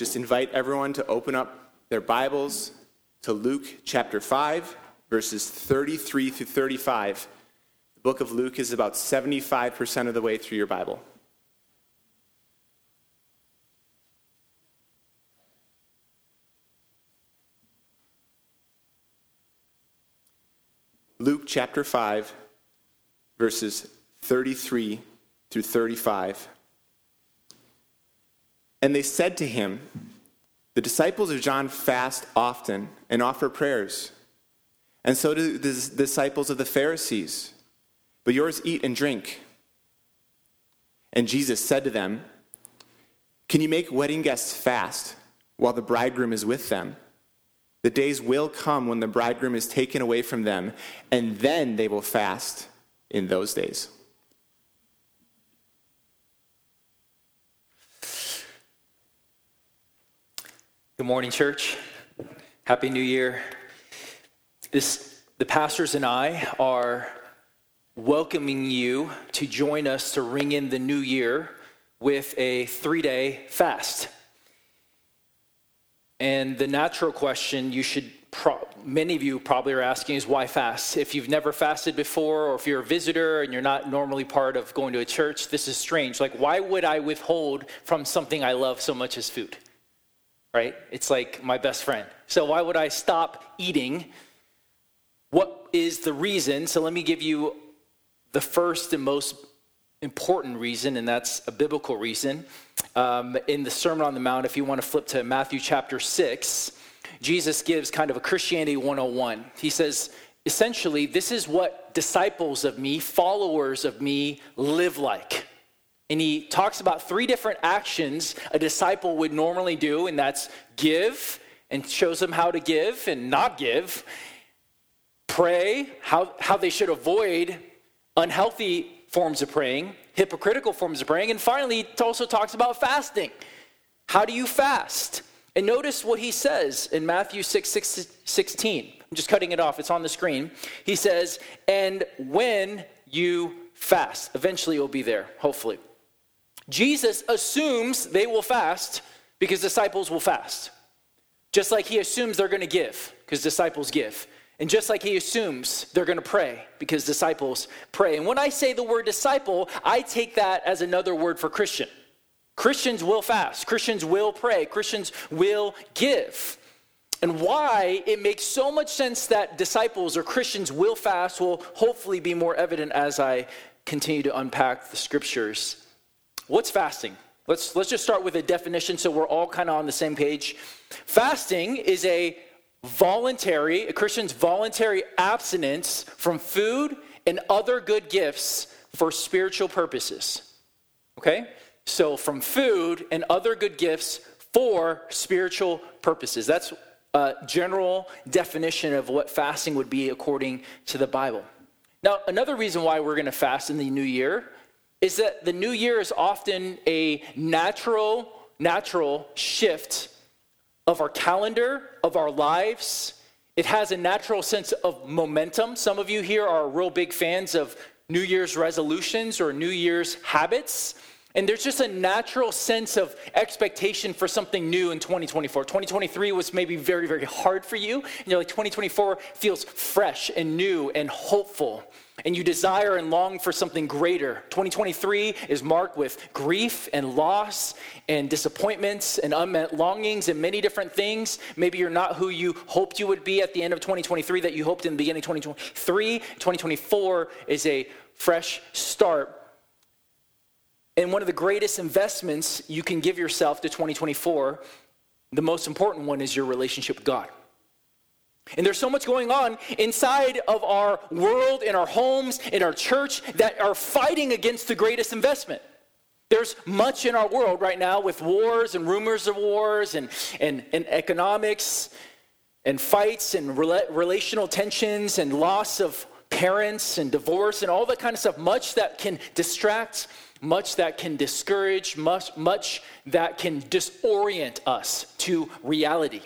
just invite everyone to open up their Bibles to Luke chapter 5, verses 33 through 35. The book of Luke is about 75% of the way through your Bible. Luke chapter 5, verses 33 through 35. And they said to him, The disciples of John fast often and offer prayers, and so do the disciples of the Pharisees, but yours eat and drink. And Jesus said to them, Can you make wedding guests fast while the bridegroom is with them? The days will come when the bridegroom is taken away from them, and then they will fast in those days. Good morning, church. Happy New Year. This, the pastors and I are welcoming you to join us to ring in the new year with a three day fast. And the natural question you should, pro- many of you probably are asking is why fast? If you've never fasted before, or if you're a visitor and you're not normally part of going to a church, this is strange. Like, why would I withhold from something I love so much as food? Right? It's like my best friend. So why would I stop eating? What is the reason? So let me give you the first and most important reason, and that's a biblical reason. Um, in the Sermon on the Mount, if you want to flip to Matthew chapter 6, Jesus gives kind of a Christianity 101. He says, essentially, this is what disciples of me, followers of me, live like. And he talks about three different actions a disciple would normally do, and that's give, and shows them how to give and not give, pray, how, how they should avoid unhealthy forms of praying, hypocritical forms of praying, and finally, it also talks about fasting. How do you fast? And notice what he says in Matthew 6, 6 16. I'm just cutting it off, it's on the screen. He says, And when you fast, eventually you'll be there, hopefully. Jesus assumes they will fast because disciples will fast. Just like he assumes they're going to give because disciples give. And just like he assumes they're going to pray because disciples pray. And when I say the word disciple, I take that as another word for Christian. Christians will fast, Christians will pray, Christians will give. And why it makes so much sense that disciples or Christians will fast will hopefully be more evident as I continue to unpack the scriptures What's fasting? Let's, let's just start with a definition so we're all kind of on the same page. Fasting is a voluntary, a Christian's voluntary abstinence from food and other good gifts for spiritual purposes. Okay? So, from food and other good gifts for spiritual purposes. That's a general definition of what fasting would be according to the Bible. Now, another reason why we're going to fast in the new year is that the new year is often a natural, natural shift of our calendar, of our lives. It has a natural sense of momentum. Some of you here are real big fans of New Year's resolutions or New Year's habits. And there's just a natural sense of expectation for something new in 2024. 2023 was maybe very, very hard for you. And you're like, 2024 feels fresh and new and hopeful and you desire and long for something greater. 2023 is marked with grief and loss and disappointments and unmet longings and many different things. Maybe you're not who you hoped you would be at the end of 2023 that you hoped in the beginning of 2023. 2024 is a fresh start. And one of the greatest investments you can give yourself to 2024, the most important one is your relationship with God. And there's so much going on inside of our world, in our homes, in our church that are fighting against the greatest investment. There's much in our world right now with wars and rumors of wars and, and, and economics and fights and rela- relational tensions and loss of parents and divorce and all that kind of stuff. Much that can distract, much that can discourage, much, much that can disorient us to reality.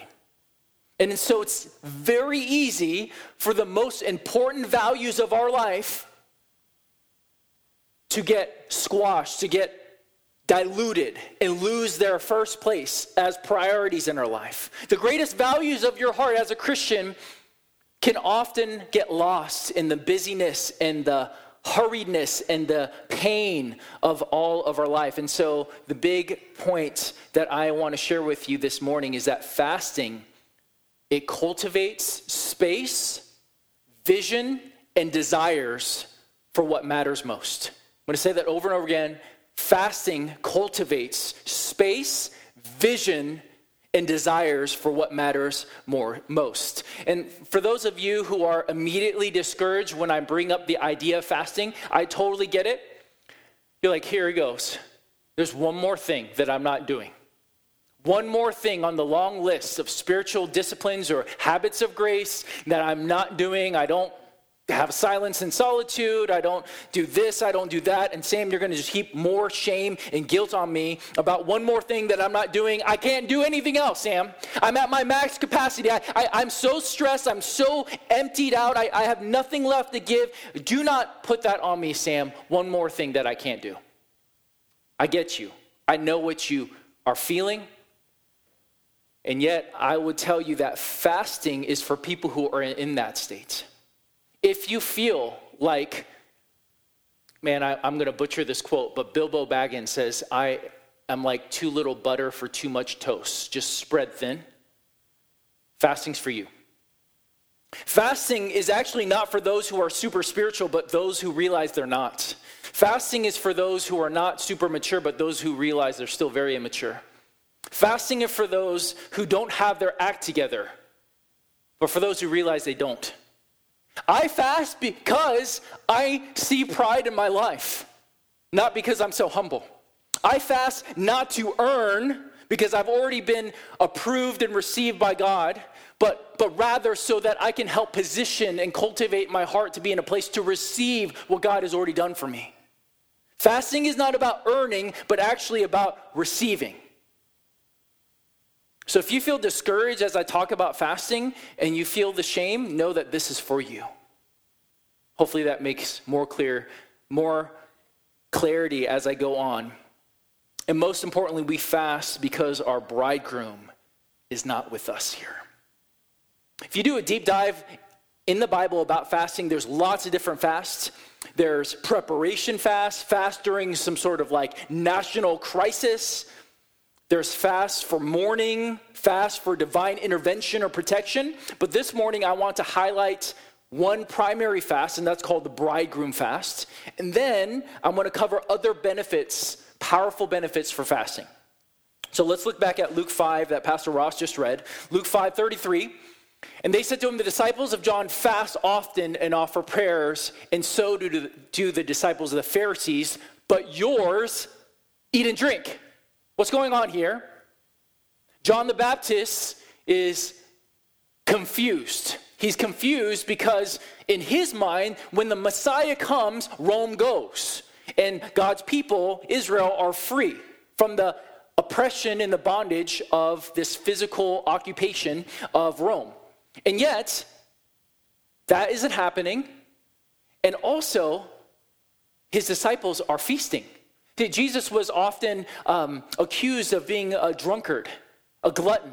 And so it's very easy for the most important values of our life to get squashed, to get diluted and lose their first place as priorities in our life. The greatest values of your heart as a Christian can often get lost in the busyness and the hurriedness and the pain of all of our life. And so, the big point that I want to share with you this morning is that fasting it cultivates space, vision, and desires for what matters most. I'm going to say that over and over again. Fasting cultivates space, vision, and desires for what matters more most. And for those of you who are immediately discouraged when I bring up the idea of fasting, I totally get it. You're like, here he goes. There's one more thing that I'm not doing. One more thing on the long list of spiritual disciplines or habits of grace that I'm not doing. I don't have silence and solitude. I don't do this. I don't do that. And Sam, you're going to just heap more shame and guilt on me about one more thing that I'm not doing. I can't do anything else, Sam. I'm at my max capacity. I, I, am so stressed. I'm so emptied out. I, I have nothing left to give. Do not put that on me, Sam. One more thing that I can't do. I get you. I know what you are feeling. And yet, I would tell you that fasting is for people who are in that state. If you feel like, man, I, am going to butcher this quote, but Bilbo Baggins says, I am like too little butter for too much toast, just spread thin. Fasting's for you. Fasting is actually not for those who are super spiritual, but those who realize they're not. Fasting is for those who are not super mature, but those who realize they're still very immature. Fasting is for those who don't have their act together, but for those who realize they don't. I fast because I see pride in my life, not because I'm so humble. I fast not to earn because I've already been approved and received by God, but, but rather so that I can help position and cultivate my heart to be in a place to receive what God has already done for me. Fasting is not about earning, but actually about receiving. So if you feel discouraged as I talk about fasting and you feel the shame, know that this is for you. Hopefully that makes more clear, more clarity as I go on. And most importantly, we fast because our bridegroom is not with us here. If you do a deep dive in the Bible about fasting, there's lots of different fasts. There's preparation fast, fast during some sort of like national crisis. There's fast for mourning, fast for divine intervention or protection. But this morning, I want to highlight one primary fast, and that's called the bridegroom fast. And then I'm going to cover other benefits, powerful benefits for fasting. So let's look back at Luke 5 that Pastor Ross just read. Luke 5 33. And they said to him, The disciples of John fast often and offer prayers, and so do, do the disciples of the Pharisees, but yours eat and drink. What's going on here? John the Baptist is confused. He's confused because, in his mind, when the Messiah comes, Rome goes. And God's people, Israel, are free from the oppression and the bondage of this physical occupation of Rome. And yet, that isn't happening. And also, his disciples are feasting. Jesus was often um, accused of being a drunkard, a glutton.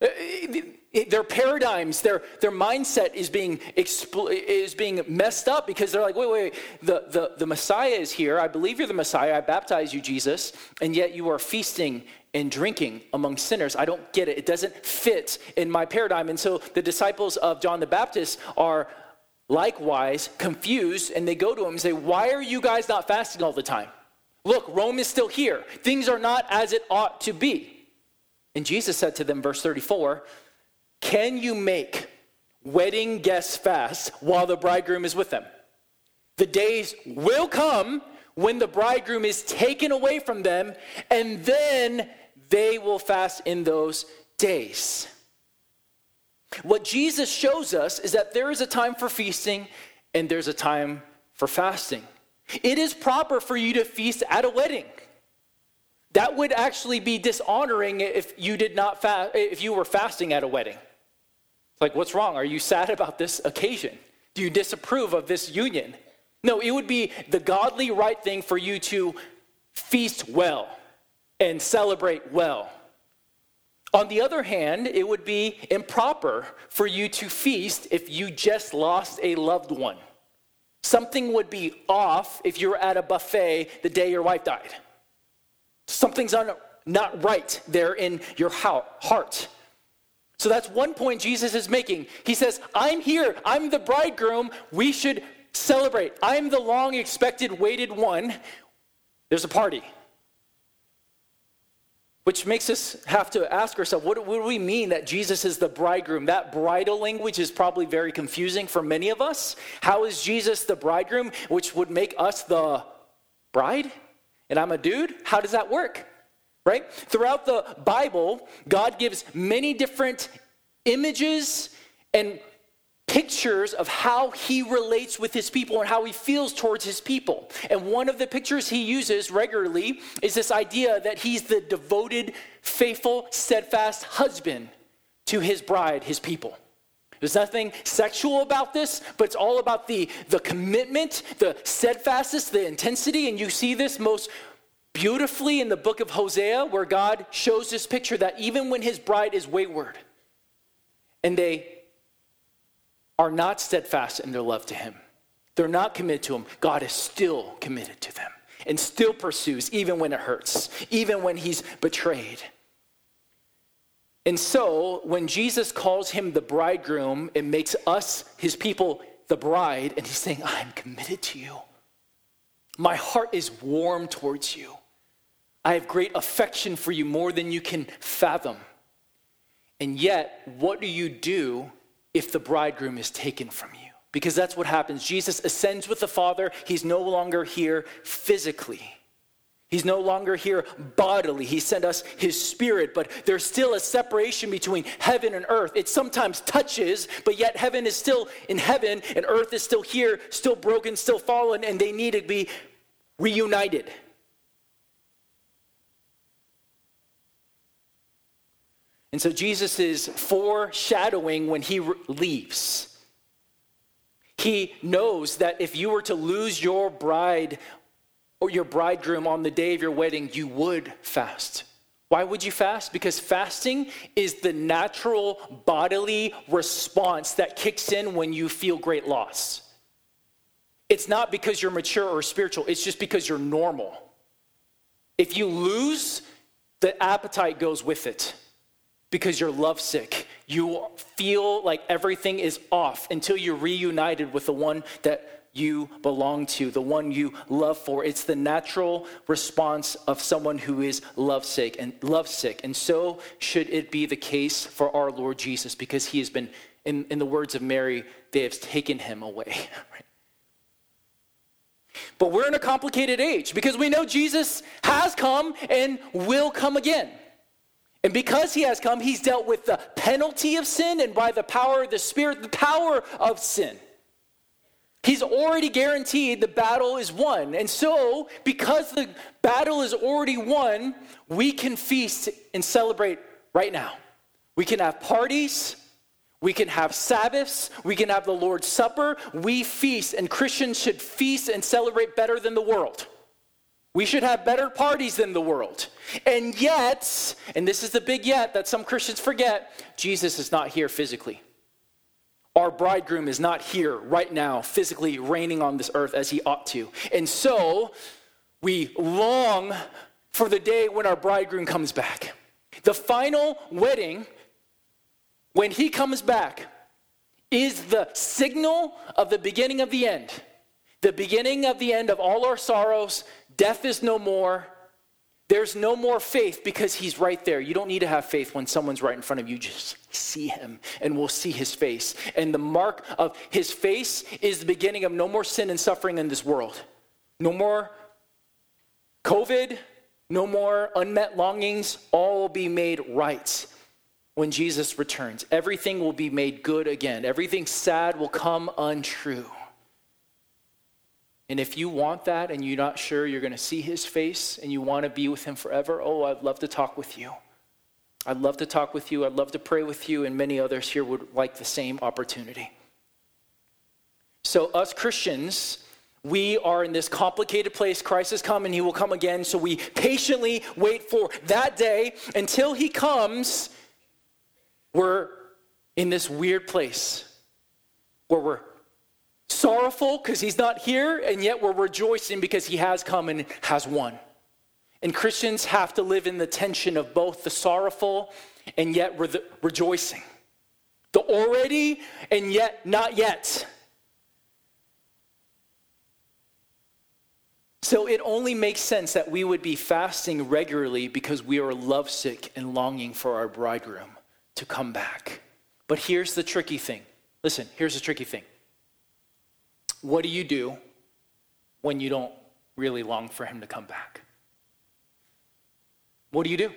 Uh, their paradigms, their, their mindset is being, is being messed up because they're like, wait, wait, wait, the, the, the Messiah is here. I believe you're the Messiah. I baptize you, Jesus, and yet you are feasting and drinking among sinners. I don't get it. It doesn't fit in my paradigm. And so the disciples of John the Baptist are likewise confused, and they go to him and say, Why are you guys not fasting all the time? Look, Rome is still here. Things are not as it ought to be. And Jesus said to them, verse 34, Can you make wedding guests fast while the bridegroom is with them? The days will come when the bridegroom is taken away from them, and then they will fast in those days. What Jesus shows us is that there is a time for feasting and there's a time for fasting. It is proper for you to feast at a wedding. That would actually be dishonoring if you did not fast, if you were fasting at a wedding. It's Like, what's wrong? Are you sad about this occasion? Do you disapprove of this union? No, it would be the godly right thing for you to feast well and celebrate well. On the other hand, it would be improper for you to feast if you just lost a loved one. Something would be off if you were at a buffet the day your wife died. Something's un- not right there in your heart. So that's one point Jesus is making. He says, I'm here, I'm the bridegroom, we should celebrate. I'm the long expected, waited one. There's a party. Which makes us have to ask ourselves what, what, do we mean that Jesus is the bridegroom? That bridal language is probably very confusing for many of us. How is Jesus the bridegroom, which would make us the bride? And I'm a dude? How does that work? Right? Throughout the Bible, God gives many different images and pictures of how he relates with his people and how he feels towards his people. And one of the pictures he uses regularly is this idea that he's the devoted, faithful, steadfast husband to his bride, his people. There's nothing sexual about this, but it's all about the, the commitment, the steadfastness, the intensity. And you see this most beautifully in the book of Hosea, where God shows this picture that even when his bride is wayward and they are not steadfast in their love to Him, they're not committed to Him, God is still committed to them and still pursues, even when it hurts, even when He's betrayed. And so, when Jesus calls him the bridegroom, it makes us, his people, the bride, and he's saying, I'm committed to you. My heart is warm towards you. I have great affection for you more than you can fathom. And yet, what do you do if the bridegroom is taken from you. Because that's what happens. Jesus ascends with the Father. He's no longer here physically. He's no longer here bodily. He sent us his spirit, but there's still a separation between heaven and earth. It sometimes touches, but yet heaven is still in heaven and earth is still here, still broken, still fallen, and they need to be reunited. And so Jesus is foreshadowing when he leaves. He knows that if you were to lose your bride or your bridegroom on the day of your wedding, you would fast. Why would you fast? Because fasting is the natural bodily response that kicks in when you feel great loss. It's not because you're mature or spiritual, it's just because you're normal. If you lose, the appetite goes with it because you're lovesick. You feel like everything is off until you're reunited with the one that you belong to, the one you love for. It's the natural response of someone who is lovesick and lovesick. And so should it be the case for our Lord Jesus, because he has been, in, in the words of Mary, they have taken him away. But we're in a complicated age because we know Jesus has come and will come again. And because he has come, he's dealt with the penalty of sin and by the power of the Spirit, the power of sin. He's already guaranteed the battle is won. And so, because the battle is already won, we can feast and celebrate right now. We can have parties, we can have Sabbaths, we can have the Lord's Supper. We feast, and Christians should feast and celebrate better than the world. We should have better parties than the world. And yet, and this is the big yet that some Christians forget, Jesus is not here physically. Our bridegroom is not here right now, physically reigning on this earth as he ought to. And so, we long for the day when our bridegroom comes back. The final wedding, when he comes back, is the signal of the beginning of the end. The beginning of the end of all our sorrows, Death is no more. There's no more faith because he's right there. You don't need to have faith when someone's right in front of you. Just see him and we'll see his face. And the mark of his face is the beginning of no more sin and suffering in this world. No more COVID, no more unmet longings. All will be made right when Jesus returns. Everything will be made good again. Everything sad will come untrue. And if you want that and you're not sure you're going to see his face and you want to be with him forever, oh, I'd love to talk with you. I'd love to talk with you. I'd love to pray with you, and many others here would like the same opportunity. So, us Christians, we are in this complicated place. Christ has come and he will come again. So we patiently wait for that day until he comes. We're in this weird place where we're sorrowful because he's not here, and yet we're rejoicing because he has come and has won. And Christians have to live in the tension of both the sorrowful and yet re- rejoicing, the already and yet not yet. So it only makes sense that we would be fasting regularly because we are lovesick and longing for our bridegroom to come back. But here's the tricky thing. Listen, here's the tricky thing. What do you do when you don't really long for him to come back? What do you do?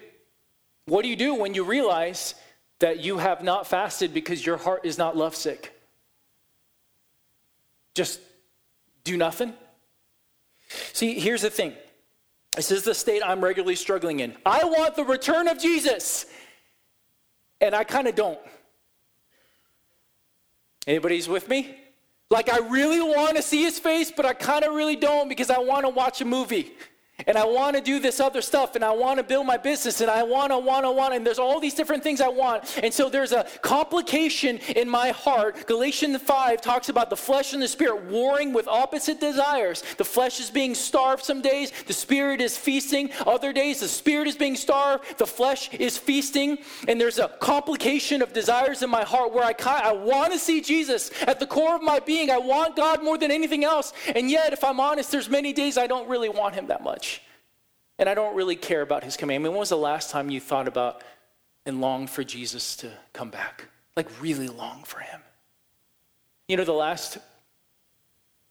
What do you do when you realize that you have not fasted because your heart is not lovesick? Just do nothing? See, here's the thing. This is the state I'm regularly struggling in. I want the return of Jesus, and I kind of don't. Anybody's with me? Like, I really want to see his face, but I kind of really don't because I want to watch a movie and I want to do this other stuff and I want to build my business and I want to, want to, want and there's all these different things I want. And so there's a complication in my heart. Galatians 5 talks about the flesh and the spirit warring with opposite desires. The flesh is being starved some days, the spirit is feasting. Other days, the spirit is being starved, the flesh is feasting. And there's a complication of desires in my heart where I, I want to see Jesus at the core of my being. I want God more than anything else. And yet, if I'm honest, there's many days I don't really want him that much and I don't really care about his commandment. When was the last time you thought about and longed for Jesus to come back? Like, really long for him. You know, the last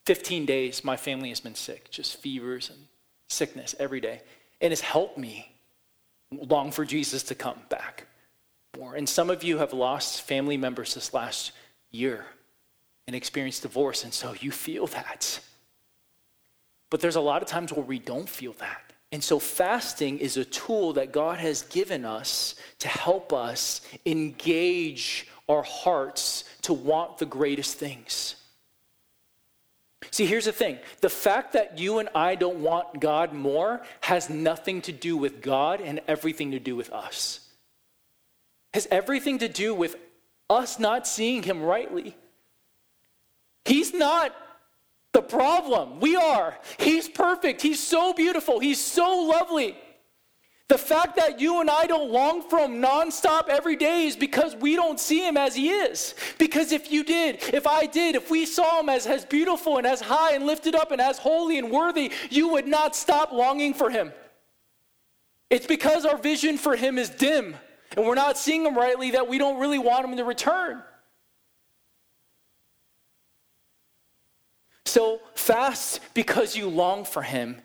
15 days, my family has been sick, just fevers and sickness every day. And it's helped me long for Jesus to come back more. And some of you have lost family members this last year and experienced divorce, and so you feel that. But there's a lot of times where we don't feel that. And so, fasting is a tool that God has given us to help us engage our hearts to want the greatest things. See, here's the thing the fact that you and I don't want God more has nothing to do with God and everything to do with us. Has everything to do with us not seeing Him rightly. He's not the problem. We are. He's perfect. He's so beautiful. He's so lovely. The fact that you and I don't long for him nonstop every day is because we don't see him as he is. Because if you did, if I did, if we saw him as, as beautiful and as high and lifted up and as holy and worthy, you would not stop longing for him. It's because our vision for him is dim and we're not seeing him rightly that we don't really want him to return. So fast because you long for him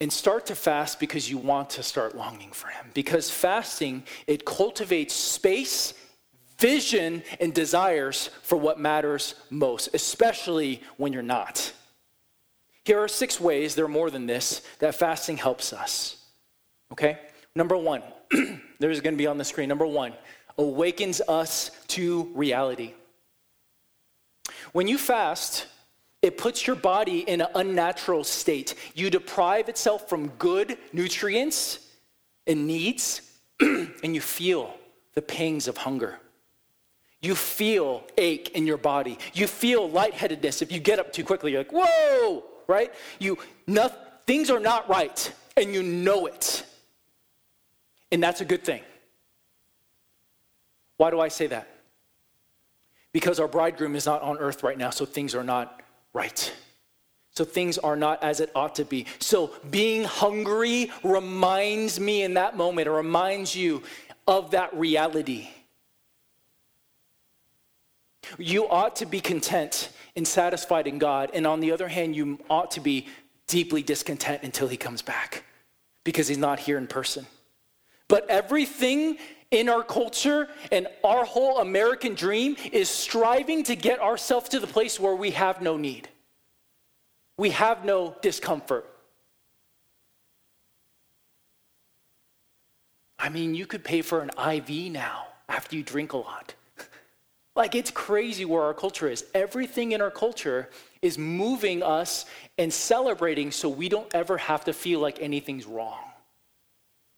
and start to fast because you want to start longing for him. Because fasting, it cultivates space, vision, and desires for what matters most, especially when you're not. Here are six ways, there are more than this, that fasting helps us. Okay? Number one, there's going to be on the screen. Number one, awakens us to reality. When you fast, it puts your body in an unnatural state. You deprive itself from good nutrients and needs, and you feel the pangs of hunger. You feel ache in your body. You feel lightheadedness. If you get up too quickly, you're like, whoa, right? You, no, things are not right, and you know it. And that's a good thing. Why do I say that? Because our bridegroom is not on earth right now, so things are not right. So things are not as it ought to be. So being hungry reminds me in that moment, it reminds you of that reality. You ought to be content and satisfied in God. And on the other hand, you ought to be deeply discontent until he comes back because he's not here in person. But everything in our culture and our whole American dream is striving to get ourselves to the place where we have no need. We have no discomfort. I mean, you could pay for an IV now after you drink a lot. Like it's crazy where our culture is. Everything in our culture is moving us and celebrating so we don't ever have to feel like anything's wrong.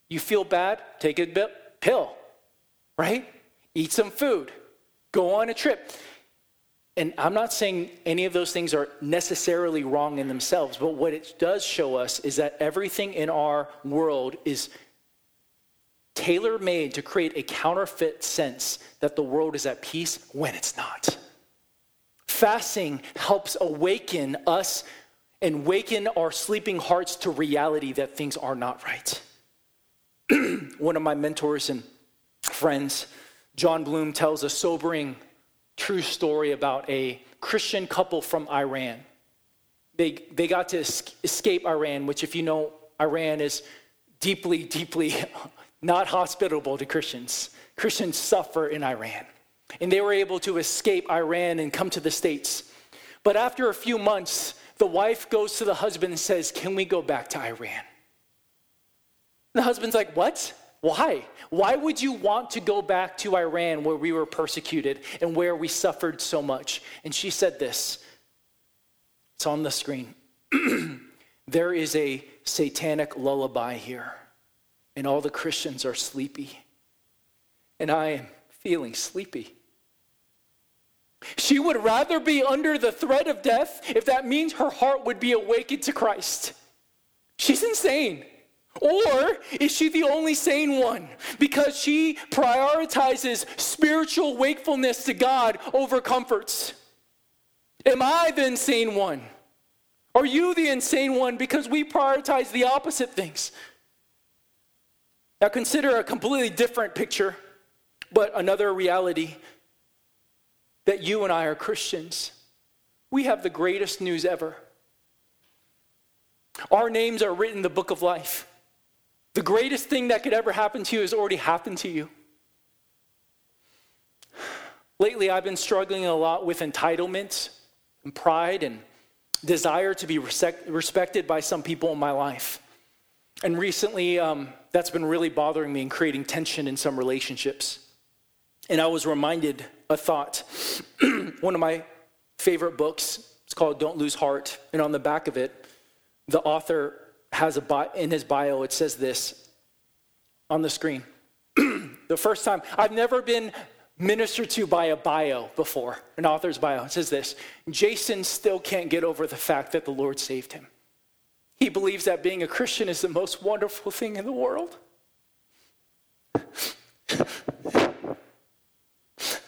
You feel bad? Take a pill, right? Eat some food, go on a trip. And I'm not saying any of those things are necessarily wrong in themselves, but what it does show us is that everything in our world is tailor made to create a counterfeit sense that the world is at peace when it's not. Fasting helps awaken us and waken our sleeping hearts to reality that things are not right. One of my mentors and friends, Jon Bloom, tells a sobering, true story about a Christian couple from Iran. They, they got to escape Iran, which, if you know, Iran is deeply, deeply not hospitable to Christians. Christians suffer in Iran. And they were able to escape Iran and come to the States. But after a few months, the wife goes to the husband and says, Can we go back to Iran? The husband's like, What? Why? Why would you want to go back to Iran where we were persecuted and where we suffered so much? And she said this it's on the screen. there is a satanic lullaby here and all the Christians are sleepy. And I am feeling sleepy. She would rather be under the threat of death if that means her heart would be awakened to Christ. She's insane. Or is she the only sane one because she prioritizes spiritual wakefulness to God over comforts? Am I the insane one? Are you the insane one because we prioritize the opposite things? Now, consider a completely different picture, but another reality that you and I are Christians. We have the greatest news ever. Our names are written in the book of life. The greatest thing that could ever happen to you has already happened to you. Lately, I've been struggling a lot with entitlement and pride and desire to be respected by some people in my life. And recently, um, that's been really bothering me and creating tension in some relationships. And I was reminded a thought. One of my favorite books, it's called Don't Lose Heart. And on the back of it, the author has a bio, in his bio, it says this on the screen. the first time, I've never been ministered to by a bio before, an author's bio. It says this Jason still can't get over the fact that the Lord saved him. He believes that being a Christian is the most wonderful thing in the world.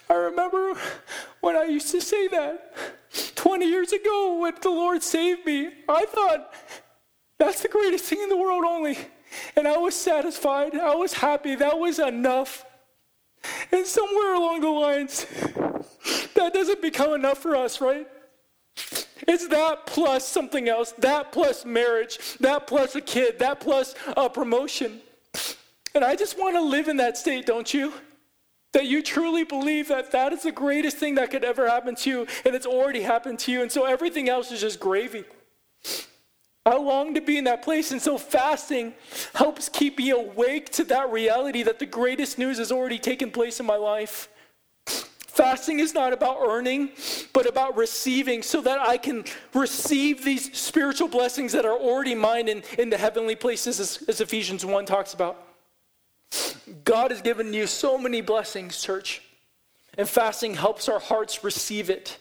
I remember when I used to say that 20 years ago when the Lord saved me. I thought that's the greatest thing in the world, only. And I was satisfied. I was happy. That was enough. And somewhere along the lines, that doesn't become enough for us, right? It's that plus something else, that plus marriage, that plus a kid, that plus a promotion. And I just want to live in that state, don't you? That you truly believe that that is the greatest thing that could ever happen to you, and it's already happened to you, and so everything else is just gravy. I long to be in that place, and so fasting helps keep me awake to that reality that the greatest news has already taken place in my life. Fasting is not about earning, but about receiving so that I can receive these spiritual blessings that are already mine in, in the heavenly places, as, as Ephesians 1 talks about. God has given you so many blessings, church. And fasting helps our hearts receive it.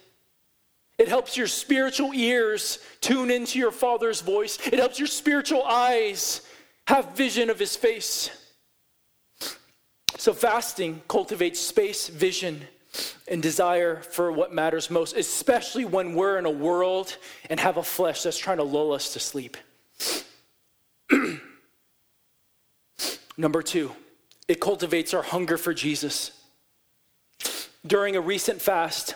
It helps your spiritual ears tune into your Father's voice. It helps your spiritual eyes have vision of His face. So, fasting cultivates space, vision, and desire for what matters most, especially when we're in a world and have a flesh that's trying to lull us to sleep. Number two, it cultivates our hunger for Jesus. During a recent fast,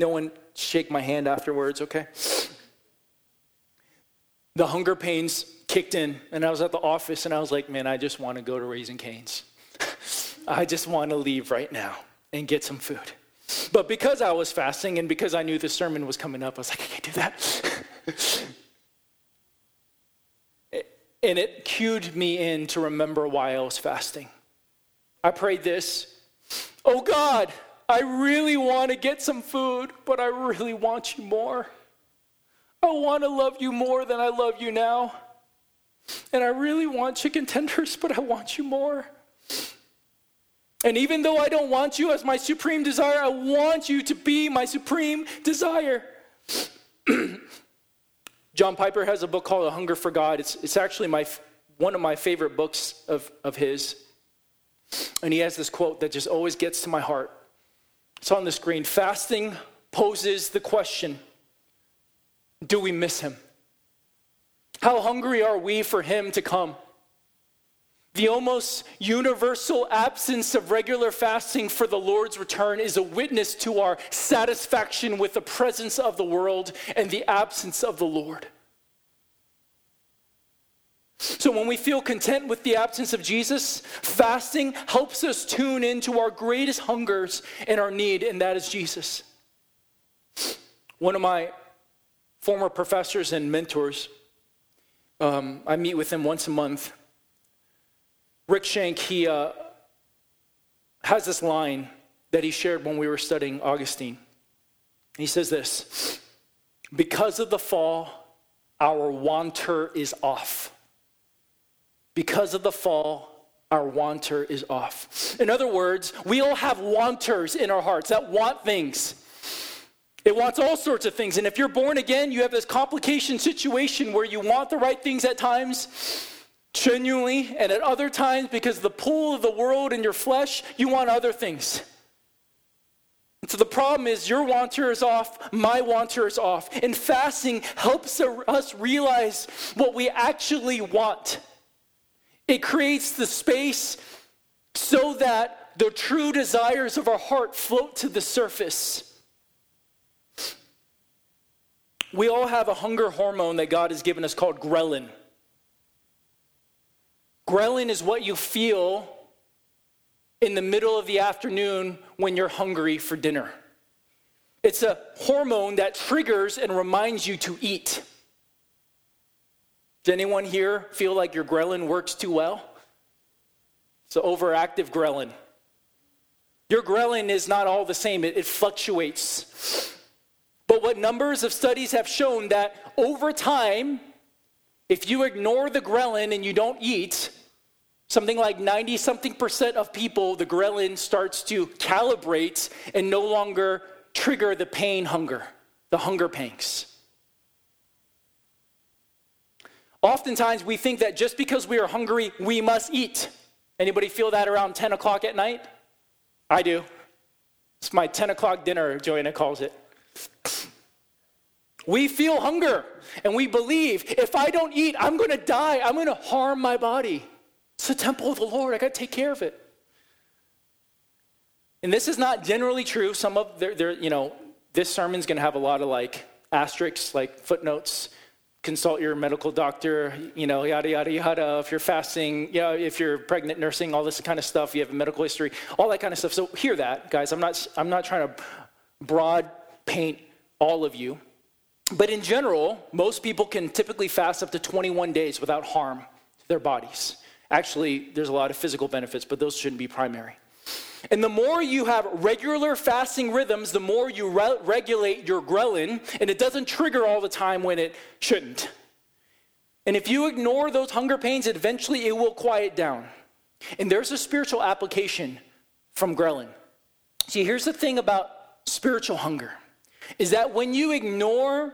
no one shake my hand afterwards, okay? The hunger pains kicked in, and I was at the office, and I was like, man, I just want to go to Raising Cane's. I just want to leave right now and get some food. But because I was fasting and because I knew the sermon was coming up, I was like, I can't do that. and it cued me in to remember why I was fasting. I prayed this Oh God, I really want to get some food, but I really want you more. I want to love you more than I love you now. And I really want chicken tenders, but I want you more. And even though I don't want you as my supreme desire, I want you to be my supreme desire. John Piper has a book called A Hunger for God. It's, it's actually my, one of my favorite books of, of his. And he has this quote that just always gets to my heart. It's on the screen. Fasting poses the question Do we miss him? How hungry are we for him to come? The almost universal absence of regular fasting for the Lord's return is a witness to our satisfaction with the presence of the world and the absence of the Lord. So, when we feel content with the absence of Jesus, fasting helps us tune into our greatest hungers and our need, and that is Jesus. One of my former professors and mentors, um, I meet with him once a month Rick Shank, he uh, has this line that he shared when we were studying Augustine. He says this Because of the fall, our wanter is off. Because of the fall, our wanter is off. In other words, we all have wanters in our hearts that want things. It wants all sorts of things. And if you're born again, you have this complication situation where you want the right things at times, genuinely, and at other times, because the pull of the world and your flesh, you want other things. So the problem is your wanter is off, my wanter is off. And fasting helps us realize what we actually want. It creates the space so that the true desires of our heart float to the surface. We all have a hunger hormone that God has given us called ghrelin. Ghrelin is what you feel in the middle of the afternoon when you're hungry for dinner. It's a hormone that triggers and reminds you to eat. Does anyone here feel like your ghrelin works too well? It's an overactive ghrelin. Your ghrelin is not all the same, it, it fluctuates. But what numbers of studies have shown that over time, if you ignore the ghrelin and you don't eat, Something like 90 something percent of people, the ghrelin starts to calibrate and no longer trigger the pain hunger, the hunger pangs. Oftentimes we think that just because we are hungry, we must eat. Anybody feel that around 10 o'clock at night? I do. It's my 10 o'clock dinner, Joanna calls it. We feel hunger and we believe if I don't eat, I'm going to die. I'm going to harm my body. It's the temple of the Lord. I got to take care of it. And this is not generally true. Some of their, you know, this sermon's going to have a lot of like asterisks, like footnotes. Consult your medical doctor, you know, yada, yada, yada. If you're fasting, you know, if you're pregnant, nursing, all this kind of stuff, you have a medical history, all that kind of stuff. So hear that, guys. I'm not, I'm not trying to broad paint all of you. But in general, most people can typically fast up to 21 days without harm to their bodies. Actually, there's a lot of physical benefits, but those shouldn't be primary. And the more you have regular fasting rhythms, the more you re- regulate your ghrelin, and it doesn't trigger all the time when it shouldn't. And if you ignore those hunger pains, eventually it will quiet down. And there's a spiritual application from ghrelin. See, here's the thing about spiritual hunger is that when you ignore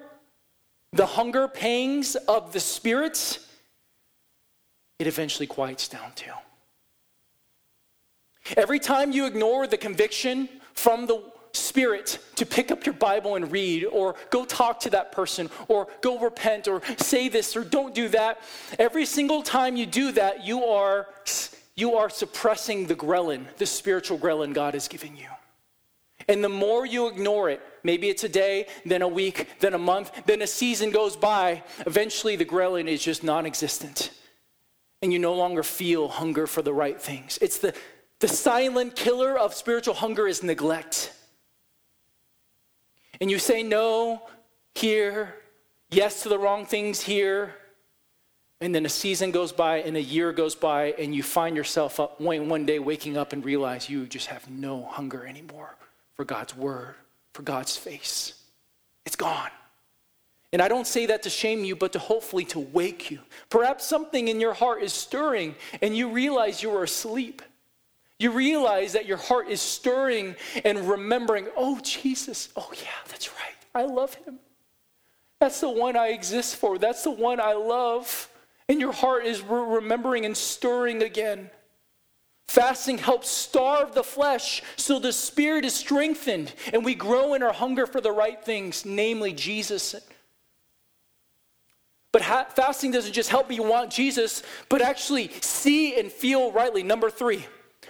the hunger pangs of the spirits, it eventually quiets down too. Every time you ignore the conviction from the Spirit to pick up your Bible and read, or go talk to that person, or go repent, or say this, or don't do that, every single time you do that, you are, you are suppressing the ghrelin, the spiritual ghrelin God has given you. And the more you ignore it, maybe it's a day, then a week, then a month, then a season goes by, eventually the ghrelin is just non existent and you no longer feel hunger for the right things. It's the, the silent killer of spiritual hunger is neglect. And you say no here, yes to the wrong things here, and then a season goes by and a year goes by, and you find yourself up one day waking up and realize you just have no hunger anymore for God's word, for God's face. It's gone. And I don't say that to shame you, but to hopefully to wake you. Perhaps something in your heart is stirring and you realize you are asleep. You realize that your heart is stirring and remembering, oh, Jesus, oh, yeah, that's right. I love him. That's the one I exist for. That's the one I love. And your heart is re- remembering and stirring again. Fasting helps starve the flesh so the spirit is strengthened and we grow in our hunger for the right things, namely Jesus. But ha- fasting doesn't just help me want Jesus, but actually see and feel rightly. Number three,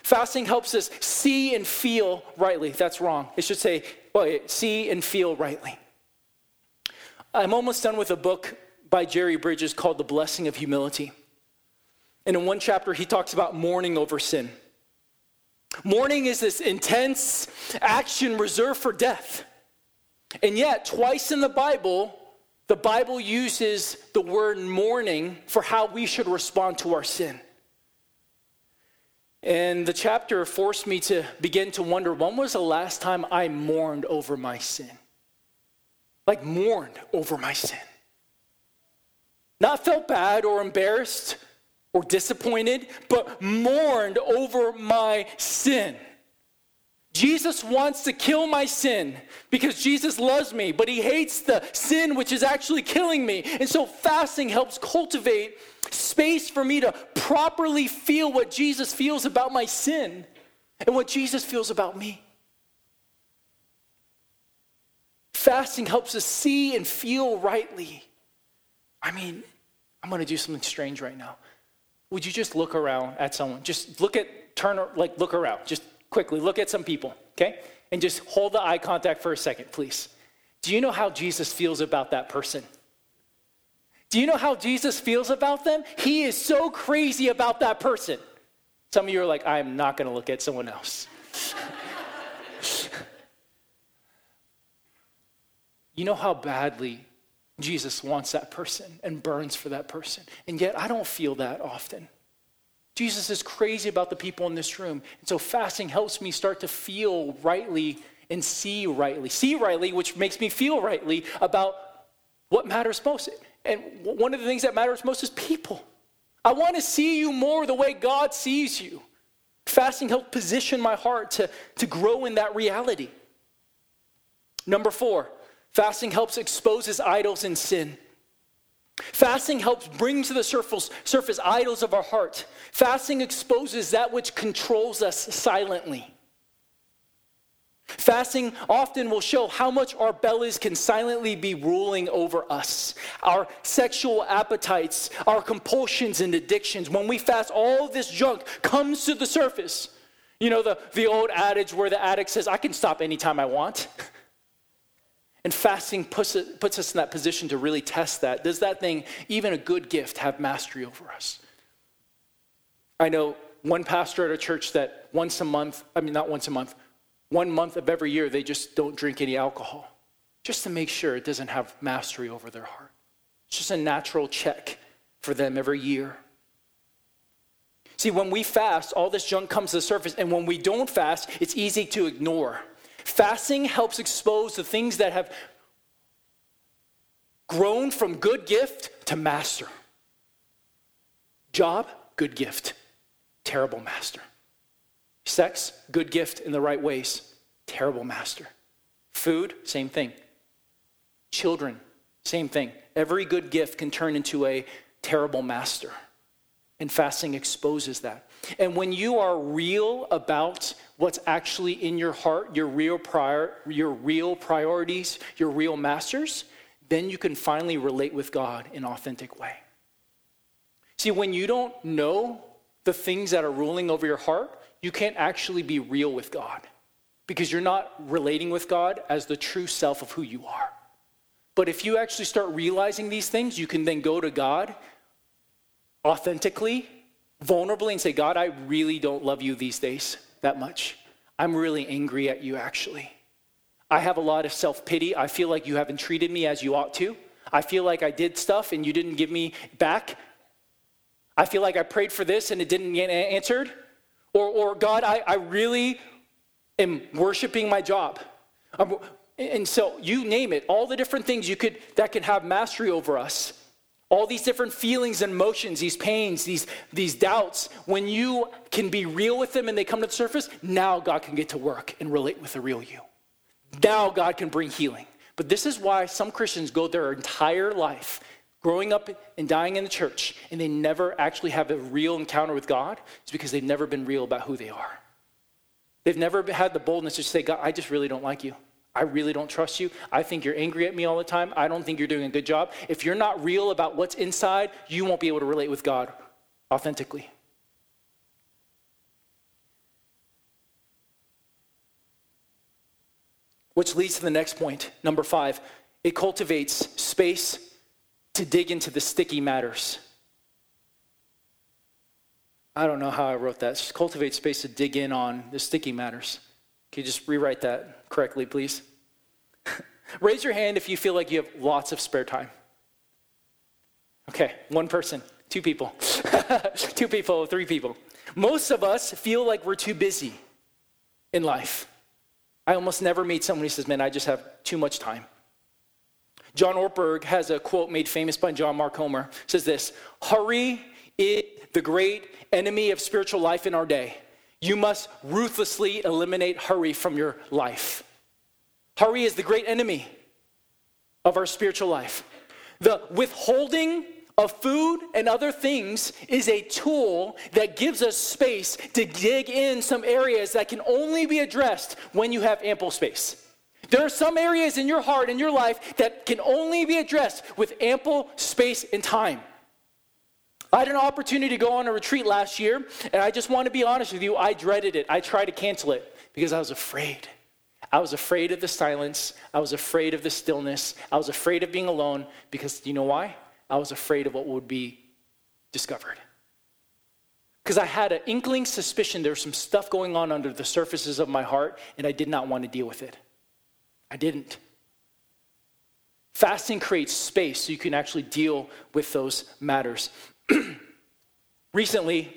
fasting helps us see and feel rightly. That's wrong. It should say, well, see and feel rightly. I'm almost done with a book by Jerry Bridges called The Blessing of Humility. And in one chapter, he talks about mourning over sin. Mourning is this intense action reserved for death. And yet, twice in the Bible, the Bible uses the word mourning for how we should respond to our sin. And the chapter forced me to begin to wonder when was the last time I mourned over my sin? Like, mourned over my sin. Not felt bad or embarrassed, or disappointed, but mourned over my sin. Jesus wants to kill my sin because Jesus loves me, but he hates the sin which is actually killing me. And so fasting helps cultivate space for me to properly feel what Jesus feels about my sin and what Jesus feels about me. Fasting helps us see and feel rightly. I mean, I'm going to do something strange right now would you just look around at someone? Just look at, turn, like look around. Just quickly look at some people, okay? And just hold the eye contact for a second, please. Do you know how Jesus feels about that person? Do you know how Jesus feels about them? He is so crazy about that person. Some of you are like, I'm not going to look at someone else. you know how badly Jesus wants that person and burns for that person. And yet I don't feel that often. Jesus is crazy about the people in this room. And so fasting helps me start to feel rightly and see rightly. See rightly, which makes me feel rightly about what matters most. And one of the things that matters most is people. I want to see you more the way God sees you. Fasting helps position my heart to, to grow in that reality. Number four, Fasting helps exposes idols and sin. Fasting helps bring to the surface, surface idols of our heart. Fasting exposes that which controls us silently. Fasting often will show how much our bellies can silently be ruling over us. Our sexual appetites, our compulsions and addictions. When we fast, all this junk comes to the surface. You know, the, the old adage where the addict says, I can stop anytime I want. And fasting puts, it, puts us in that position to really test that. Does that thing, even a good gift, have mastery over us? I know one pastor at a church that once a month, I mean, not once a month, one month of every year, they just don't drink any alcohol, just to make sure it doesn't have mastery over their heart. It's just a natural check for them every year. See, when we fast, all this junk comes to the surface, and when we don't fast, it's easy to ignore. Fasting helps expose the things that have grown from good gift to master. Job, good gift, terrible master. Sex, good gift in the right ways, terrible master. Food, same thing. Children, same thing. Every good gift can turn into a terrible master. And fasting exposes that. And when you are real about what's actually in your heart, your real prior, your real priorities, your real masters, then you can finally relate with God in an authentic way. See, when you don't know the things that are ruling over your heart, you can't actually be real with God because you're not relating with God as the true self of who you are. But if you actually start realizing these things, you can then go to God authentically, vulnerably, and say, God, I really don't love you these days that much. I'm really angry at you, actually. I have a lot of self pity. I feel like you haven't treated me as you ought to. I feel like I did stuff and you didn't give me back. I feel like I prayed for this and it didn't get answered. Or, or God, I, I really am worshiping my job. I'm, and so you name it, all the different things you could that can have mastery over us. All these different feelings and emotions, these pains, these, these doubts, when you can be real with them and they come to the surface, now God can get to work and relate with the real you. Now God can bring healing. But this is why some Christians go their entire life growing up and dying in the church and they never actually have a real encounter with God. It's because they've never been real about who they are. They've never had the boldness to say, God, I just really don't like you. I really don't trust you. I think you're angry at me all the time. I don't think you're doing a good job. If you're not real about what's inside, you won't be able to relate with God authentically. Which leads to the next point, number five. It cultivates space to dig into the sticky matters. I don't know how I wrote that. Cultivate space to dig in on the sticky matters. Can you just rewrite that correctly, please? Raise your hand if you feel like you have lots of spare time. Okay, one person, two people, two people, three people. Most of us feel like we're too busy in life. I almost never meet someone who says, Man, I just have too much time. John Ortberg has a quote made famous by John Mark Comer. says this Hurry is the great enemy of spiritual life in our day. You must ruthlessly eliminate hurry from your life. Hurry is the great enemy of our spiritual life. The withholding of food and other things is a tool that gives us space to dig in some areas that can only be addressed when you have ample space. There are some areas in your heart and your life that can only be addressed with ample space and time. I had an opportunity to go on a retreat last year, and I just want to be honest with you, I dreaded it. I tried to cancel it because I was afraid. I was afraid of the silence. I was afraid of the stillness. I was afraid of being alone because you know why? I was afraid of what would be discovered. Because I had an inkling suspicion there was some stuff going on under the surfaces of my heart, and I did not want to deal with it. I didn't. Fasting creates space so you can actually deal with those matters. Recently,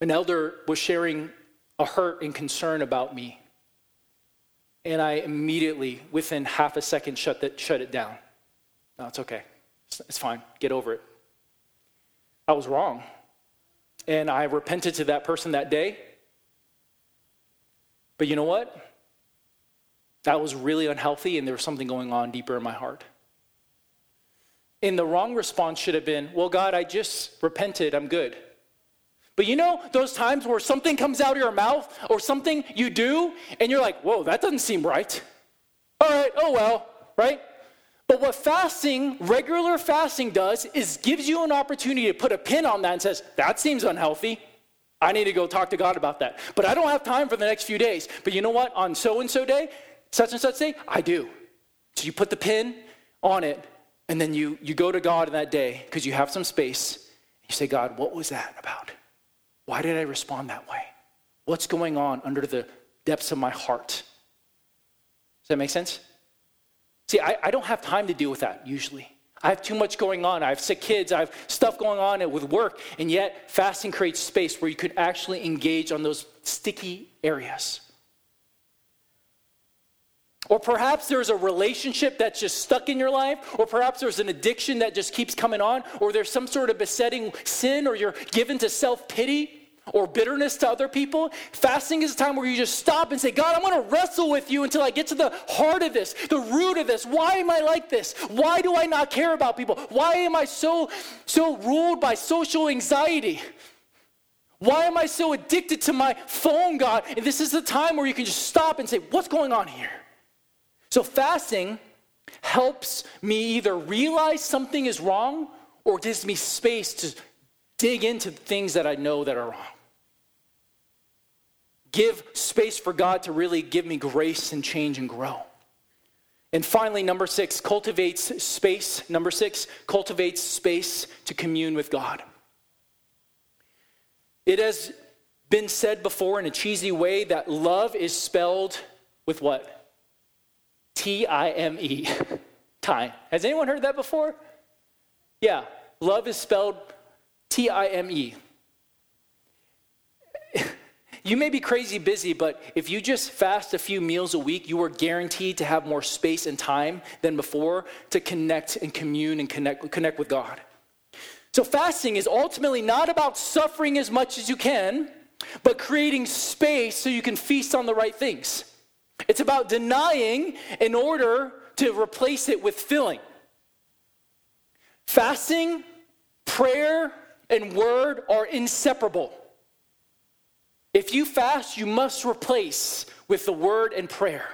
an elder was sharing a hurt and concern about me. And I immediately, within half a second, shut, shut it down. No, it's okay. It's, it's fine. Get over it. I was wrong. And I repented to that person that day. But you know what? That was really unhealthy, and there was something going on deeper in my heart. And the wrong response should have been, Well, God, I just repented. I'm good. But you know those times where something comes out of your mouth or something you do, and you're like, Whoa, that doesn't seem right. All right, oh well, right? But what fasting, regular fasting does is gives you an opportunity to put a pin on that and says, That seems unhealthy. I need to go talk to God about that. But I don't have time for the next few days. But you know what? On so and so day, such and such day, I do. So you put the pin on it and then you, you go to God in that day because you have some space. You say, God, what was that about? Why did I respond that way? What's going on under the depths of my heart? Does that make sense? See, I, I don't have time to deal with that usually. I have too much going on. I have sick kids. I have stuff going on with work. And yet, fasting creates space where you could actually engage on those sticky areas. Or perhaps there's a relationship that's just stuck in your life, or perhaps there's an addiction that just keeps coming on, or there's some sort of besetting sin, or you're given to self pity or bitterness to other people. Fasting is a time where you just stop and say, God, I'm going to wrestle with you until I get to the heart of this, the root of this. Why am I like this? Why do I not care about people? Why am I so, so ruled by social anxiety? Why am I so addicted to my phone, God? And this is the time where you can just stop and say, What's going on here? So fasting helps me either realize something is wrong or gives me space to dig into things that I know that are wrong. Give space for God to really give me grace and change and grow. And finally, number six, cultivates space. Number six, cultivates space to commune with God. It has been said before in a cheesy way that love is spelled with what? T I M E. Time. Has anyone heard that before? Yeah, love is spelled T I M E. You may be crazy busy, but if you just fast a few meals a week, you are guaranteed to have more space and time than before to connect and commune and connect, connect with God. So, fasting is ultimately not about suffering as much as you can, but creating space so you can feast on the right things. It's about denying in order to replace it with filling. Fasting, prayer, and word are inseparable. If you fast, you must replace with the word and prayer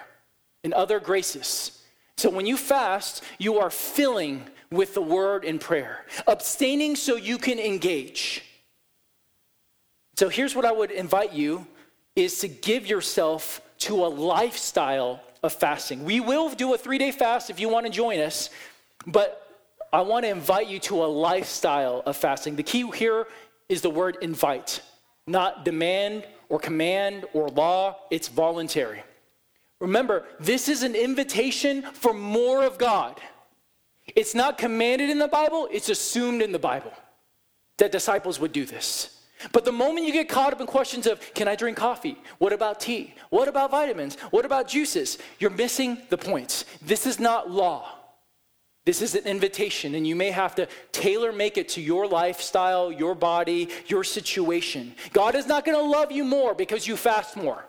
and other graces. So when you fast, you are filling with the word and prayer, abstaining so you can engage. So here's what I would invite you is to give yourself to a lifestyle of fasting. We will do a 3-day fast if you want to join us, but I want to invite you to a lifestyle of fasting. The key here is the word invite not demand or command or law, it's voluntary. Remember, this is an invitation for more of God. It's not commanded in the Bible, it's assumed in the Bible that disciples would do this. But the moment you get caught up in questions of, can I drink coffee? What about tea? What about vitamins? What about juices? You're missing the points. This is not law. This is an invitation, and you may have to tailor make it to your lifestyle, your body, your situation. God is not going to love you more because you fast more.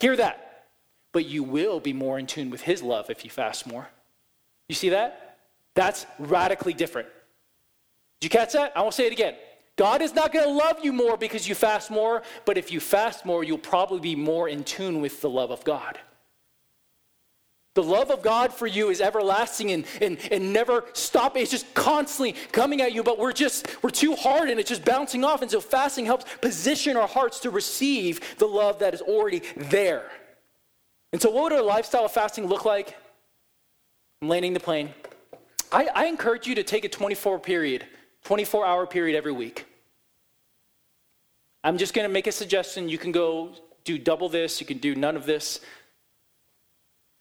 Hear that. But you will be more in tune with His love if you fast more. You see that? That's radically different. Did you catch that? I won't say it again. God is not going to love you more because you fast more, but if you fast more, you'll probably be more in tune with the love of God. The love of God for you is everlasting and, and, and never stopping. It's just constantly coming at you, but we're just, we're too hard and it's just bouncing off. And so fasting helps position our hearts to receive the love that is already there. And so, what would a lifestyle of fasting look like? I'm landing the plane. I, I encourage you to take a 24 period, 24 hour period every week. I'm just going to make a suggestion. You can go do double this, you can do none of this.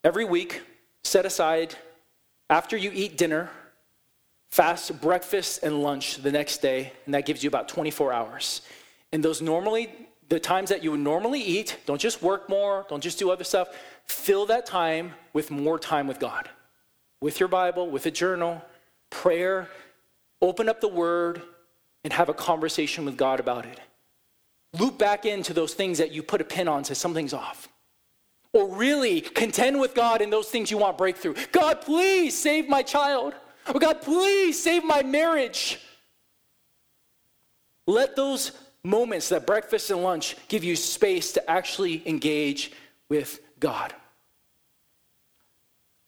Every week, set aside, after you eat dinner, fast breakfast and lunch the next day, and that gives you about 24 hours. And those normally, the times that you would normally eat, don't just work more, don't just do other stuff, fill that time with more time with God, with your Bible, with a journal, prayer, open up the Word, and have a conversation with God about it. Loop back into those things that you put a pin on, say something's off or really contend with God in those things you want breakthrough. God, please save my child. Or God, please save my marriage. Let those moments, that breakfast and lunch, give you space to actually engage with God.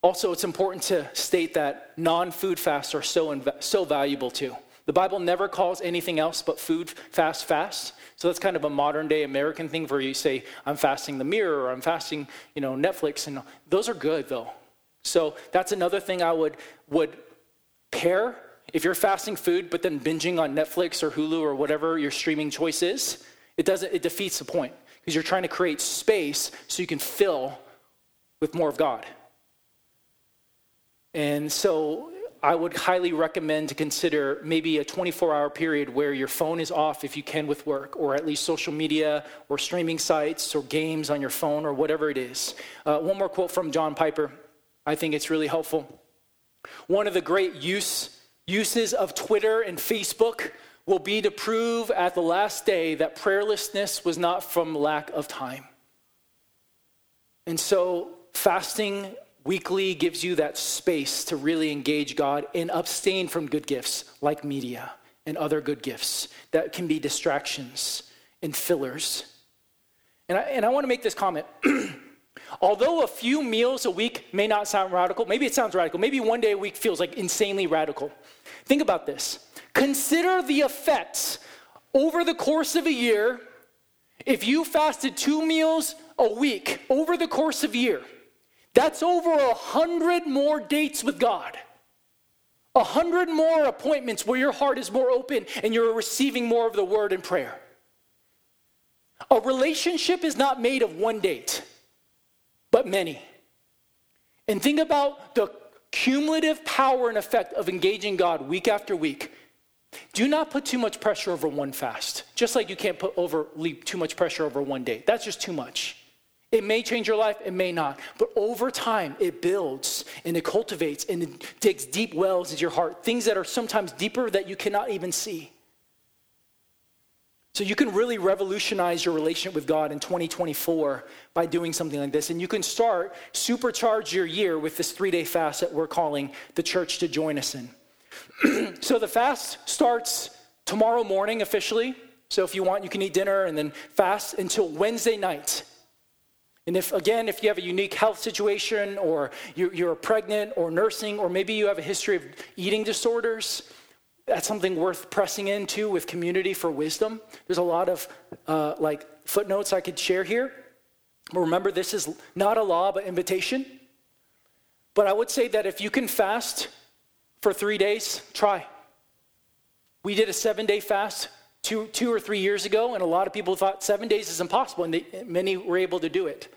Also, it's important to state that non food fasts are so, inv- so valuable too. The Bible never calls anything else but food fast fast. So that's kind of a modern day American thing where you say, I'm fasting the mirror or I'm fasting, you know, Netflix. And those are good though. So that's another thing I would, would pair. If you're fasting food, but then binging on Netflix or Hulu or whatever your streaming choice is, it doesn't, it defeats the point because you're trying to create space so you can fill with more of God. And so I would highly recommend to consider maybe a 24 hour period where your phone is off if you can with work, or at least social media, or streaming sites, or games on your phone, or whatever it is. Uh, one more quote from John Piper. I think it's really helpful. One of the great use, uses of Twitter and Facebook will be to prove at the last day that prayerlessness was not from lack of time. And so, fasting Weekly gives you that space to really engage God and abstain from good gifts like media and other good gifts that can be distractions and fillers. And I, and I want to make this comment. Although a few meals a week may not sound radical, maybe it sounds radical, maybe one day a week feels like insanely radical. Think about this. Consider the effects over the course of a year if you fasted two meals a week over the course of a year. That's over a hundred more dates with God. A hundred more appointments where your heart is more open and you're receiving more of the word and prayer. A relationship is not made of one date, but many. And think about the cumulative power and effect of engaging God week after week. Do not put too much pressure over one fast, just like you can't put over too much pressure over one day. That's just too much. It may change your life, it may not. But over time, it builds and it cultivates and it digs deep wells into your heart, things that are sometimes deeper that you cannot even see. So you can really revolutionize your relationship with God in 2024 by doing something like this. And you can start, supercharge your year with this three day fast that we're calling the church to join us in. so the fast starts tomorrow morning officially. So if you want, you can eat dinner and then fast until Wednesday night. And if, again, if you have a unique health situation or you're, pregnant or nursing, or maybe you have a history of eating disorders, that's something worth pressing into with community for wisdom. There's a lot of uh, like footnotes I could share here. But remember, this is not a law, but invitation. But I would say that if you can fast for three days, try. We did a seven day fast two, two or three years ago, and a lot of people thought seven days is impossible, and they, many were able to do it.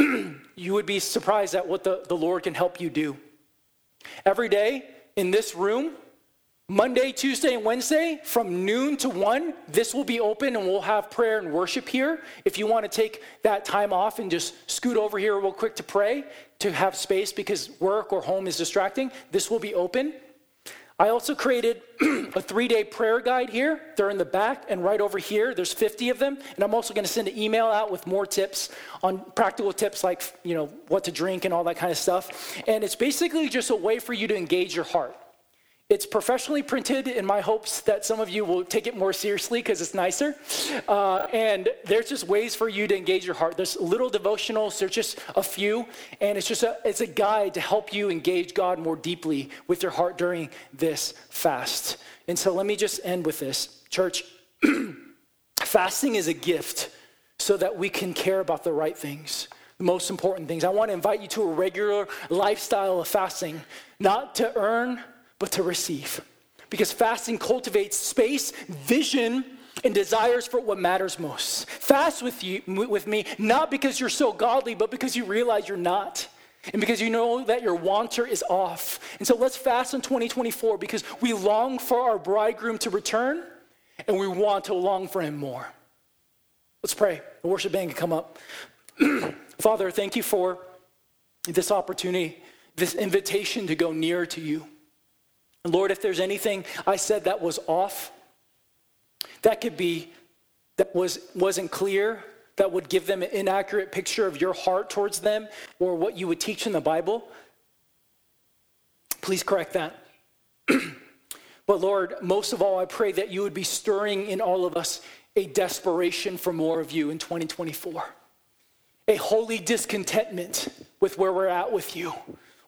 you would be surprised at what the, the Lord can help you do. Every day in this room, Monday, Tuesday, and Wednesday from noon to 1, this will be open and we'll have prayer and worship here. If you want to take that time off and just scoot over here real quick to pray, to have space because work or home is distracting, this will be open. I also created a three day prayer guide here. They're in the back and right over here. There's 50 of them. And I'm also going to send an email out with more tips on practical tips like, you know, what to drink and all that kind of stuff. And it's basically just a way for you to engage your heart. It's professionally printed in my hopes that some of you will take it more seriously because it's nicer. Uh, and there's just ways for you to engage your heart. There's little devotionals, there's just a few, and it's just a, it's a guide to help you engage God more deeply with your heart during this fast. And so let me just end with this. Church, fasting is a gift so that we can care about the right things the most important things. I want to invite you to a regular lifestyle of fasting, not to earn, but to receive. Because fasting cultivates space, vision, and desires for what matters most. Fast with you with me, not because you're so godly, but because you realize you're not. And because you know that your wanter is off. And so let's fast in 2024 because we long for our bridegroom to return and we want to long for him more. Let's pray. The worship band can come up. Father, thank you for this opportunity, this invitation to go near to you. Lord, if there's anything I said that was off, that could be that was wasn't clear, that would give them an inaccurate picture of your heart towards them or what you would teach in the Bible, please correct that. but Lord, most of all, I pray that you would be stirring in all of us a desperation for more of you in 2024, a holy discontentment with where we're at with you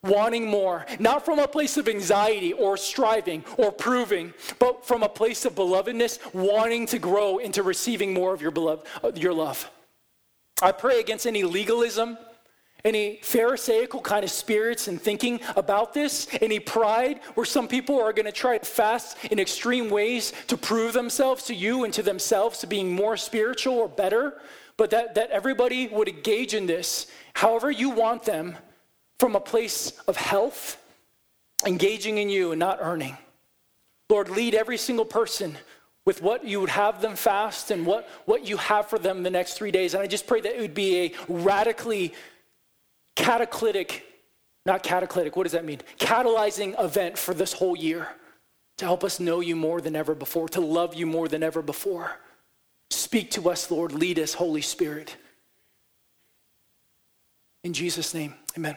wanting more, not from a place of anxiety or striving or proving, but from a place of belovedness, wanting to grow into receiving more of your, beloved, uh, your love. I pray against any legalism, any Pharisaical kind of spirits and thinking about this, any pride where some people are going to try to fast in extreme ways to prove themselves to you and to themselves to being more spiritual or better, but that, that everybody would engage in this however you want them from a place of health, engaging in you and not earning. Lord, lead every single person with what you would have them fast and what, what you have for them the next three days. And I just pray that it would be a radically cataclytic, not cataclytic, what does that mean? Catalyzing event for this whole year to help us know you more than ever before, to love you more than ever before. Speak to us, Lord. Lead us, Holy Spirit. In Jesus' name, amen.